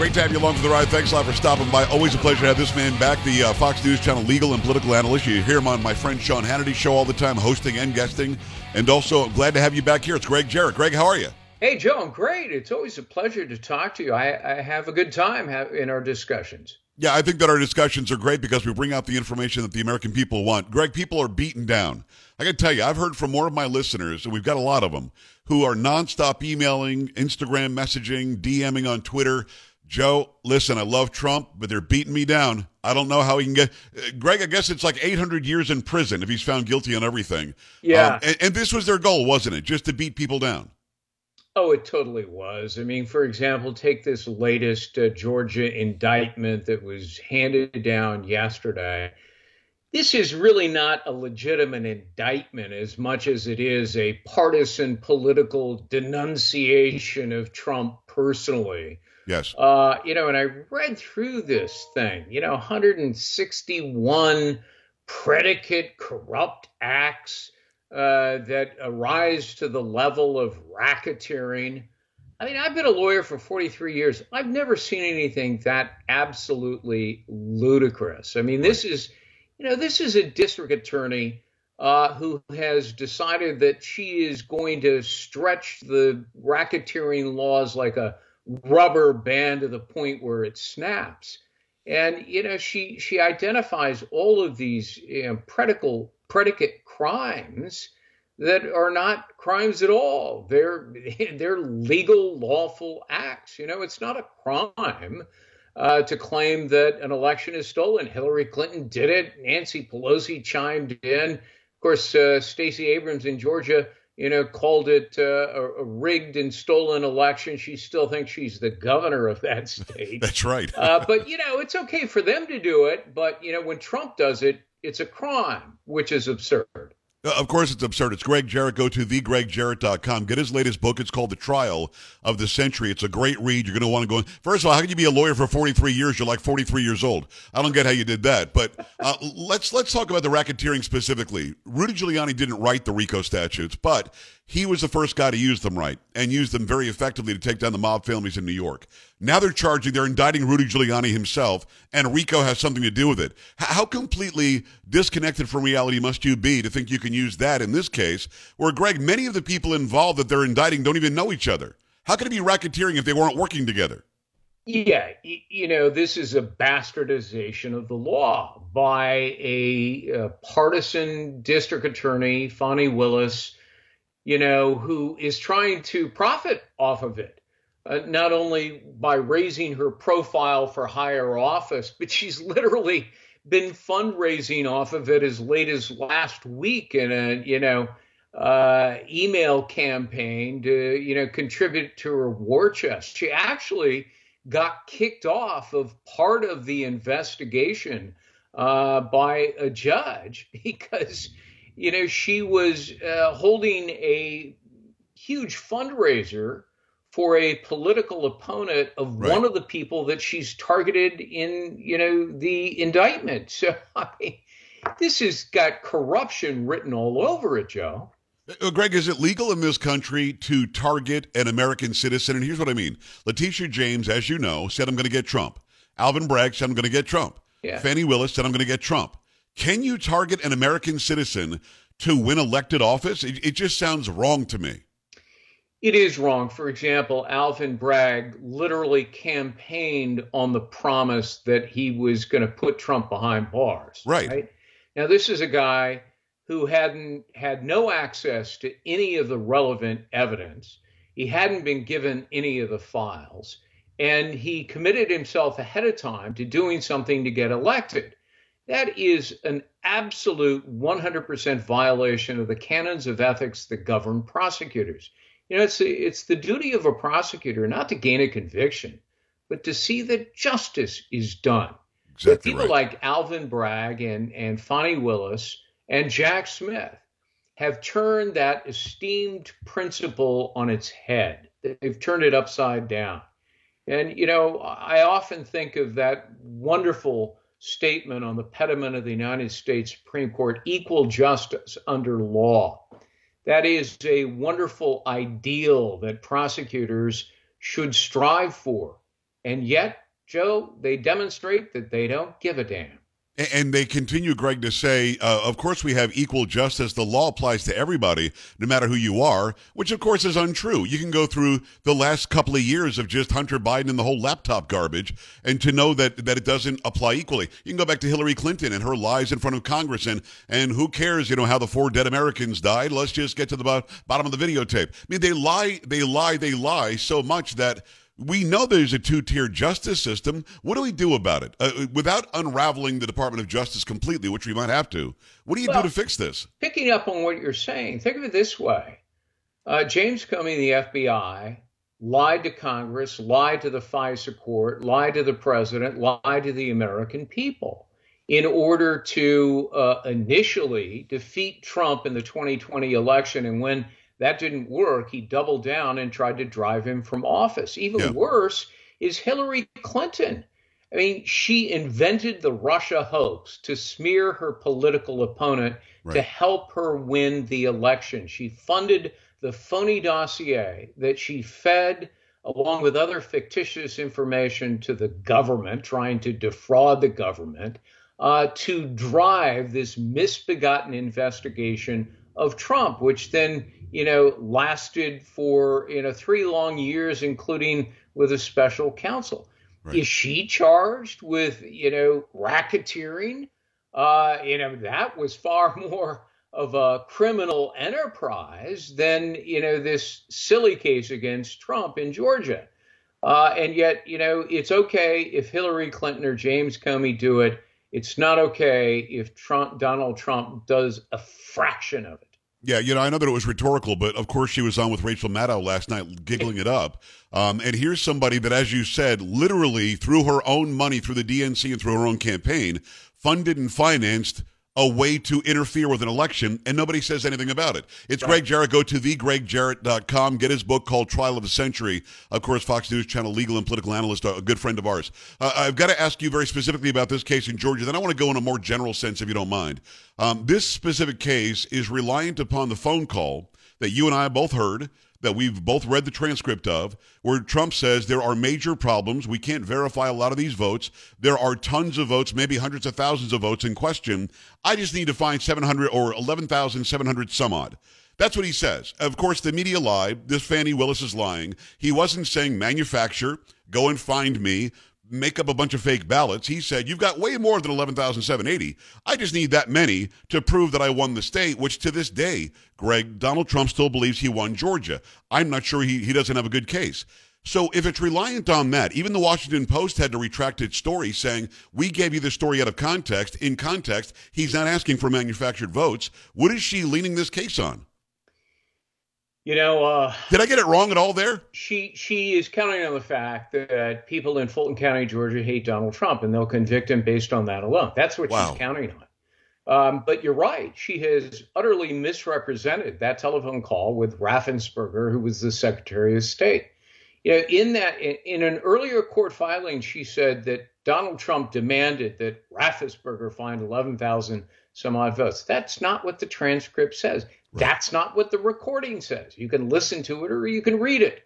Great to have you along for the ride. Thanks a lot for stopping by. Always a pleasure to have this man back, the uh, Fox News Channel legal and political analyst. You hear him on my friend Sean Hannity show all the time, hosting and guesting. And also, glad to have you back here. It's Gregg Jarrett. Greg, how are you? Hey, Joe, I'm great. It's always a pleasure to talk to you. I, I have a good time in our discussions. Yeah, I think that our discussions are great because we bring out the information that the American people want. Greg, people are beaten down. I got to tell you, I've heard from more of my listeners, and we've got a lot of them, who are nonstop emailing, Instagram messaging, DMing on Twitter Joe, listen, I love Trump, but they're beating me down. I don't know how he can get. Uh, Greg, I guess it's like 800 years in prison if he's found guilty on everything. Yeah. Um, and, and, this was their goal, wasn't it? Just to beat people down. Oh, it totally was. I mean, for example, take this latest uh, Georgia indictment that was handed down yesterday. This is really not a legitimate indictment as much as it is a partisan political denunciation of Trump personally. Yes. Uh, you know, and I read through this thing, you know, 161 predicate corrupt acts uh, that arise to the level of racketeering. I mean, I've been a lawyer for 43 years. I've never seen anything that absolutely ludicrous. I mean, this is, you know, this is a district attorney uh, who has decided that she is going to stretch the racketeering laws like a rubber band to the point where it snaps. And you know, she she identifies all of these you know, predicate predicate crimes that are not crimes at all. They're they're legal, lawful acts. You know, it's not a crime uh, to claim that an election is stolen. Hillary Clinton did it. Nancy Pelosi chimed in. Of course, uh, Stacey Abrams in Georgia you know, called it uh, a, a, rigged and stolen election. She still thinks she's the governor of that state. That's right. uh, but, you know, it's okay for them to do it. But, you know, when Trump does it, it's a crime, which is absurd. Uh, of course, it's absurd. It's Gregg Jarrett. Go to thegregjarrett.com. Get his latest book. It's called The Trial of the Century. It's a great read. You're going to want to go in. First of all, how can you be a lawyer for 43 years? You're like 43 years old. I don't get how you did that. But uh, let's let's talk about the racketeering specifically. Rudy Giuliani didn't write the RICO statutes, but he was the first guy to use them right and use them very effectively to take down the mob families in New York. Now they're charging, they're indicting Rudy Giuliani himself, and RICO has something to do with it. How completely disconnected from reality must you be to think you can use that in this case, where, Greg, many of the people involved that they're indicting don't even know each other? How could it be racketeering if they weren't working together? Yeah, you know, this is a bastardization of the law by a, a partisan district attorney, Fani Willis you know, who is trying to profit off of it, uh, not only by raising her profile for higher office, but she's literally been fundraising off of it as late as last week in a, you know, uh, email campaign to, you know, contribute to her war chest. She actually got kicked off of part of the investigation uh, by a judge because you know, she was uh, holding a huge fundraiser for a political opponent of right. one of the people that she's targeted in, you know, the indictment. So, I mean, this has got corruption written all over it, Joe. Uh, Greg, is it legal in this country to target an American citizen? And here's what I mean. Letitia James, as you know, said, I'm going to get Trump. Alvin Bragg said, I'm going to get Trump. Yeah. Fani Willis said, I'm going to get Trump. Can you target an American citizen to win elected office? It, it just sounds wrong to me. It is wrong. For example, Alvin Bragg literally campaigned on the promise that he was going to put Trump behind bars. Right. right. Now, this is a guy who hadn't had no access to any of the relevant evidence. He hadn't been given any of the files, and he committed himself ahead of time to doing something to get elected. That is an absolute 100% violation of the canons of ethics that govern prosecutors. You know, it's, it's the duty of a prosecutor not to gain a conviction, but to see that justice is done. Exactly people right. like Alvin Bragg and, and Fani Willis and Jack Smith have turned that esteemed principle on its head. They've turned it upside down. And, you know, I often think of that wonderful statement on the pediment of the United States Supreme Court equal justice under law. That is a wonderful ideal that prosecutors should strive for. And yet, Joe, they demonstrate that they don't give a damn. And they continue, Greg, to say, uh, of course, we have equal justice. The law applies to everybody, no matter who you are, which, of course, is untrue. You can go through the last couple of years of just Hunter Biden and the whole laptop garbage and to know that, that it doesn't apply equally. You can go back to Hillary Clinton and her lies in front of Congress, and, and who cares, you know, how the four dead Americans died? Let's just get to the bottom of the videotape. I mean, they lie, they lie, they lie so much that we know there's a two-tier justice system. What do we do about it? Uh, without unraveling the Department of Justice completely, which we might have to, what do you well, do to fix this? Picking up on what you're saying, think of it this way. Uh, James Comey, the FBI, lied to Congress, lied to the FISA court, lied to the president, lied to the American people in order to uh, initially defeat Trump in the 2020 election. And when that didn't work. He doubled down and tried to drive him from office. Even yeah. worse is Hillary Clinton. I mean, she invented the Russia hoax to smear her political opponent right. to help her win the election. She funded the phony dossier that she fed along with other fictitious information to the government, trying to defraud the government, uh, to drive this misbegotten investigation of Trump, which then you know, lasted for, you know, three long years, including with a special counsel. Right. Is she charged with, you know, racketeering? Uh, you know, that was far more of a criminal enterprise than, you know, this silly case against Trump in Georgia. Uh, and yet, you know, it's okay if Hillary Clinton or James Comey do it. It's not okay if Trump, Donald Trump does a fraction of it. Yeah, you know, I know that it was rhetorical, but of course she was on with Rachel Maddow last night, giggling it up. Um, and here's somebody that, as you said, literally through her own money, through the DNC and through her own campaign, funded and financed a way to interfere with an election, and nobody says anything about it. It's right. Gregg Jarrett. Go to thegregjarrett.com. Get his book called Trial of the Century. Of course, Fox News Channel legal and political analyst, a good friend of ours. Uh, I've got to ask you very specifically about this case in Georgia. Then I want to go in a more general sense, if you don't mind. Um, this specific case is reliant upon the phone call that you and I both heard that we've both read the transcript of, where Trump says there are major problems. We can't verify a lot of these votes. There are tons of votes, maybe hundreds of thousands of votes in question. I just need to find 700 or 11,700 some odd. That's what he says. Of course, the media lied. This Fani Willis is lying. He wasn't saying manufacture, go and find me make up a bunch of fake ballots. He said, You've got way more than 11,780. I just need that many to prove that I won the state, which to this day, Greg, Donald Trump still believes he won Georgia. I'm not sure he, he doesn't have a good case. So if it's reliant on that, even the Washington Post had to retract its story saying, we gave you the story out of context. In context, he's not asking for manufactured votes. What is she leaning this case on? You know, uh, did I get it wrong at all there? She she is counting on the fact that people in Fulton County, Georgia, hate Donald Trump, and they'll convict him based on that alone. That's what wow. she's counting on. Um, but you're right; she has utterly misrepresented that telephone call with Raffensperger, who was the Secretary of State. You know, in that in, in an earlier court filing, she said that Donald Trump demanded that Raffensperger find 11,000 some odd votes. That's not what the transcript says. Right. That's not what the recording says. You can listen to it or you can read it.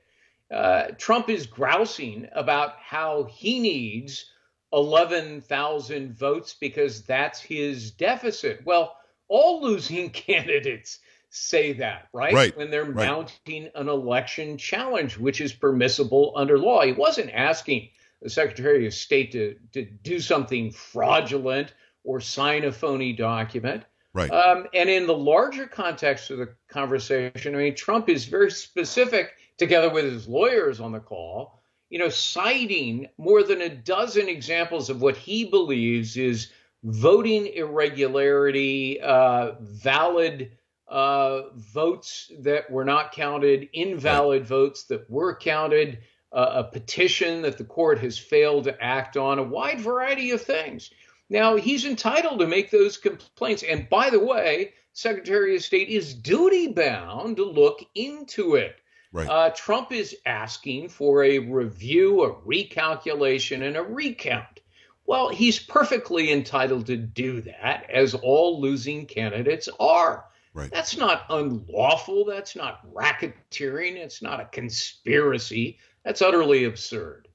Uh, Trump is grousing about how he needs 11,000 votes because that's his deficit. Well, all losing candidates say that, right? right. When they're right. mounting an election challenge, which is permissible under law. He wasn't asking the Secretary of State to, to do something fraudulent or sign a phony document. Right. Um, and in the larger context of the conversation, I mean, Trump is very specific, together with his lawyers on the call, you know, citing more than a dozen examples of what he believes is voting irregularity, uh, valid uh, votes that were not counted, invalid right. votes that were counted, a petition that the court has failed to act on, a wide variety of things. Now, he's entitled to make those complaints. And by the way, Secretary of State is duty bound to look into it. Right. Uh, Trump is asking for a review, a recalculation, and a recount. Well, he's perfectly entitled to do that, as all losing candidates are. Right. That's not unlawful. That's not racketeering. It's not a conspiracy. That's utterly absurd.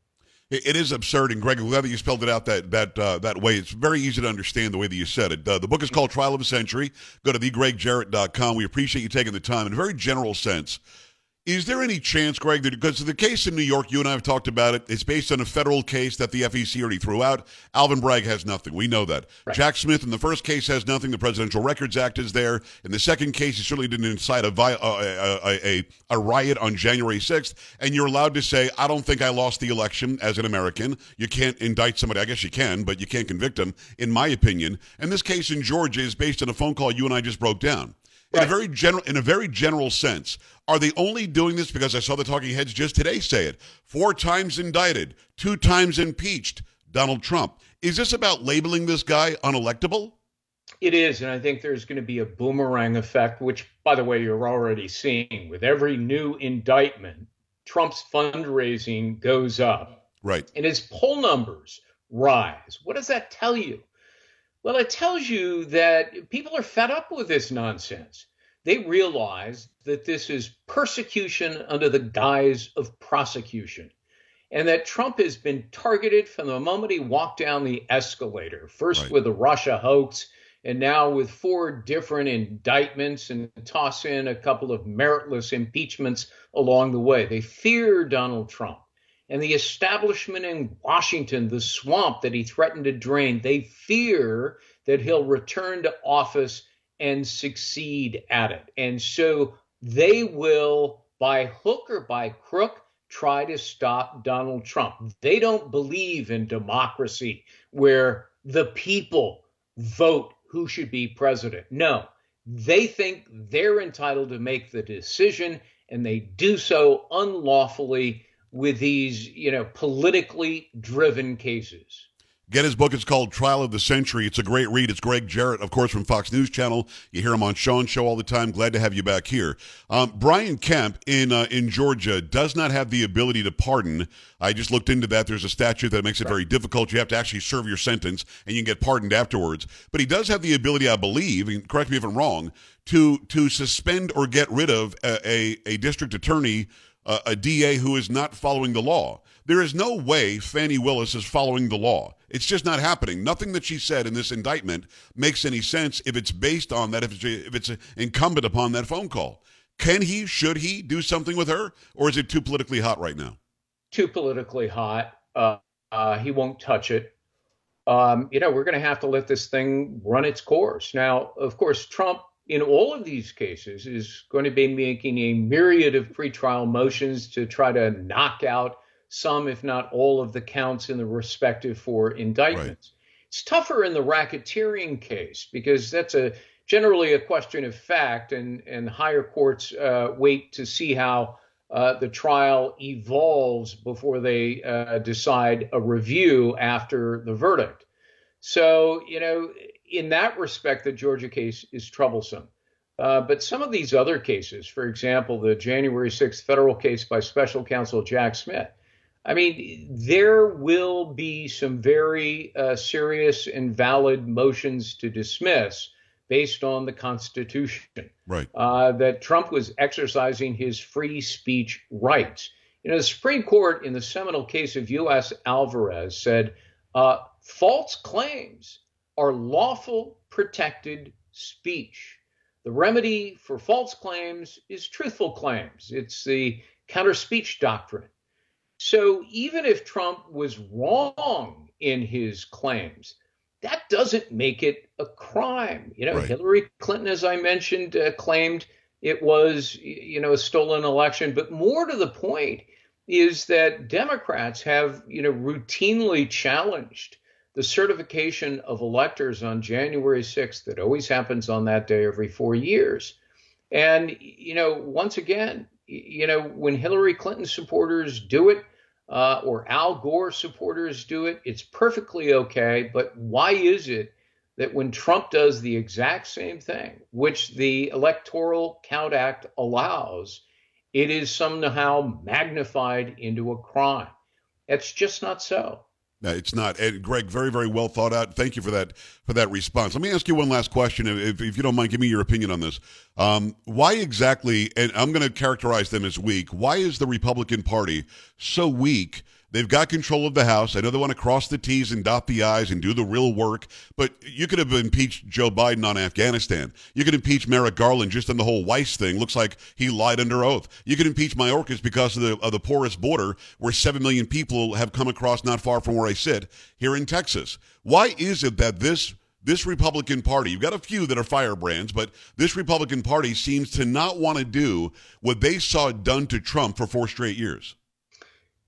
It, is absurd, and Greg, I'm glad you spelled it out that that uh, that way. It's very easy to understand the way that you said it. Uh, the book is called Trial of a Century. Go to thegregjarrett.com. We appreciate you taking the time in a very general sense is there any chance, Greg, that because the case in New York, you and I have talked about it, it's based on a federal case that the FEC already threw out. Alvin Bragg has nothing. We know that. Right. Jack Smith in the first case has nothing. The Presidential Records Act is there. In the second case, he certainly didn't incite a, uh, a, a, a, riot on January 6th. And you're allowed to say, I don't think I lost the election as an American. You can't indict somebody. I guess you can, but you can't convict them, in my opinion. And this case in Georgia is based on a phone call you and I just broke down. Right. In a very general, in a very general sense, are they only doing this because I saw the talking heads just today say it? Four times indicted, two times impeached, Donald Trump. Is this about labeling this guy unelectable? It is, and I think there's going to be a boomerang effect, which, by the way, you're already seeing with every new indictment. Trump's fundraising goes up, right, and his poll numbers rise. What does that tell you? Well, it tells you that people are fed up with this nonsense. They realize that this is persecution under the guise of prosecution, and that Trump has been targeted from the moment he walked down the escalator, first right. with the Russia hoax, and now with four different indictments, and toss in a couple of meritless impeachments along the way. They fear Donald Trump and the establishment in Washington, the swamp that he threatened to drain, they fear that he'll return to office and succeed at it. And so they will, by hook or by crook, try to stop Donald Trump. They don't believe in democracy where the people vote who should be president. No, they think they're entitled to make the decision, and they do so unlawfully with these, you know, politically driven cases. Get his book. It's called Trial of the Century. It's a great read. It's Gregg Jarrett, of course, from Fox News Channel. You hear him on Sean's show all the time. Glad to have you back here. Um, Brian Kemp in uh, in Georgia does not have the ability to pardon. I just looked into that. There's a statute that makes it very difficult. You have to actually serve your sentence, and you can get pardoned afterwards. But he does have the ability, I believe, and correct me if I'm wrong, to to suspend or get rid of a, a, a district attorney a, DA who is not following the law. There is no way Fani Willis is following the law. It's just not happening. Nothing that she said in this indictment makes any sense if it's based on that, if it's, if it's incumbent upon that phone call. Can he, should he do something with her, or is it too politically hot right now? Too politically hot. Uh, uh, he won't touch it. Um, you know, we're going to have to let this thing run its course. Now, of course, Trump in all of these cases is going to be making a myriad of pretrial motions to try to knock out some, if not all, of the counts in the respective four indictments. Right. It's tougher in the racketeering case because that's a generally a question of fact, and and higher courts uh, wait to see how uh, the trial evolves before they uh, decide a review after the verdict. So you know in that respect, the Georgia case is troublesome. Uh, but some of these other cases, for example, the January 6th federal case by special counsel Jack Smith, I mean, there will be some very uh, serious and valid motions to dismiss based on the Constitution. Right. Uh, that Trump was exercising his free speech rights. You know, the Supreme Court in the seminal case of U.S. Alvarez said uh, false claims are lawful protected speech. The remedy for false claims is truthful claims. It's the counter speech doctrine. So even if Trump was wrong in his claims, that doesn't make it a crime. You know, right. Hillary Clinton, as I mentioned, uh, claimed it was, you know, a stolen election. But more to the point is that Democrats have, you know, routinely challenged the certification of electors on January 6th that always happens on that day every four years. And, you know, once again, you know, when Hillary Clinton supporters do it uh, or Al Gore supporters do it, it's perfectly okay. But why is it that when Trump does the exact same thing, which the Electoral Count Act allows, it is somehow magnified into a crime? It's just not so. No, it's not. Greg, very, very well thought out. Thank you for that for that response. Let me ask you one last question, if, if you don't mind. Give me your opinion on this. Um, why exactly? And I'm going to characterize them as weak. Why is the Republican Party so weak They've got control of the House. I know they want to cross the T's and dot the I's and do the real work, but you could have impeached Joe Biden on Afghanistan. You could impeach Merrick Garland just on the whole Weiss thing. Looks like he lied under oath. You could impeach Mayorkas because of the, of the porous border where 7 million people have come across not far from where I sit here in Texas. Why is it that this this Republican Party, you've got a few that are firebrands, but this Republican Party seems to not want to do what they saw done to Trump for four straight years.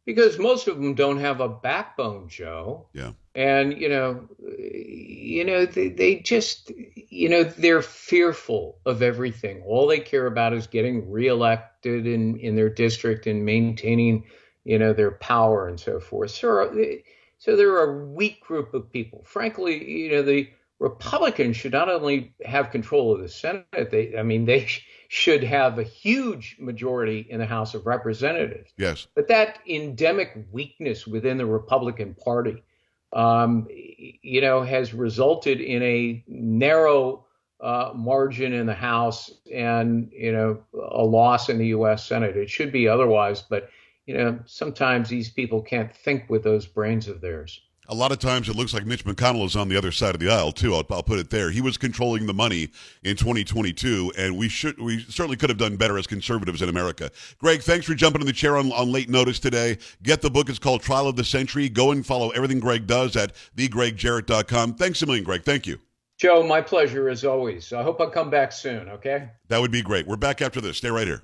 Because most of them don't have a backbone, Joe. Yeah. And, you know, you know, they, they just, you know, they're fearful of everything. All they care about is getting reelected in, in their district and maintaining, you know, their power and so forth. So, so they're a weak group of people. Frankly, you know, the Republicans should not only have control of the Senate, they, I mean, they should have a huge majority in the House of Representatives. Yes. But that endemic weakness within the Republican Party, um, you know, has resulted in a narrow uh, margin in the House and, you know, a loss in the U.S. Senate. It should be otherwise, but, you know, sometimes these people can't think with those brains of theirs a lot of times it looks like Mitch McConnell is on the other side of the aisle too. I'll, I'll, put it there. He was controlling the money in 2022, and we should we certainly could have done better as conservatives in America. Greg, thanks for jumping in the chair on, on late notice today. Get the book. It's called Trial of the Century. Go and follow everything Greg does at thegregjarrett.com. Thanks a million, Greg. Thank you. Joe, my pleasure as always. I hope I come back soon. Okay. That would be great. We're back after this. Stay right here.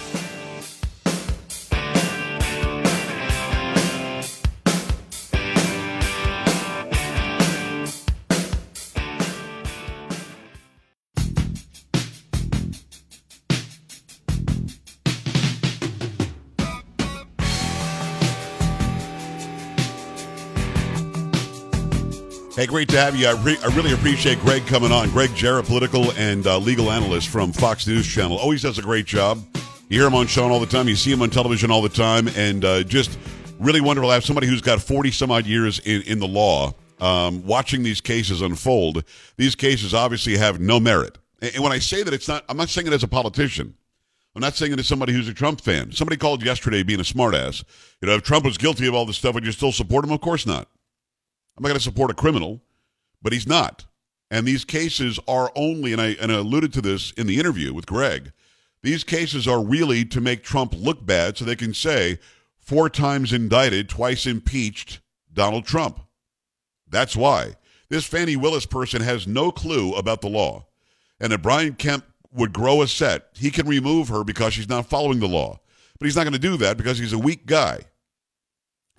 Hey, great to have you. I, re- I, really appreciate Greg coming on. Gregg Jarrett, political and uh, legal analyst from Fox News Channel. Always does a great job. You hear him on Sean all the time. You see him on television all the time. And uh, just really wonderful to have somebody who's got 40 some odd years in, in the law um, watching these cases unfold. These cases obviously have no merit. And, and when I say that, it's not, I'm not saying it as a politician. I'm not saying it as somebody who's a Trump fan. Somebody called yesterday being a smartass. You know, if Trump was guilty of all this stuff, would you still support him? Of course not. I'm not going to support a criminal, but he's not. And these cases are only, and I, and I alluded to this in the interview with Greg, these cases are really to make Trump look bad so they can say, four times indicted, twice impeached Donald Trump. That's why. This Fani Willis person has no clue about the law. And if Brian Kemp would grow a set, he can remove her because she's not following the law. But he's not going to do that because he's a weak guy.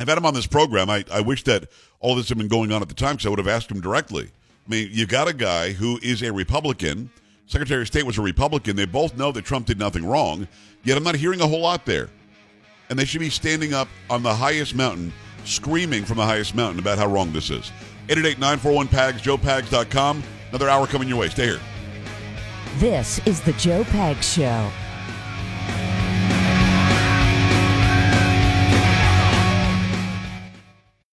I've had him on this program. I, I wish that all this had been going on at the time because I would have asked him directly. I mean, you got a guy who is a Republican. Secretary of State was a Republican. They both know that Trump did nothing wrong, yet I'm not hearing a whole lot there. And they should be standing up on the highest mountain, screaming from the highest mountain about how wrong this is. 888 941 PAGS, joepags.com. Another hour coming your way. Stay here. This is the Joe Pags Show.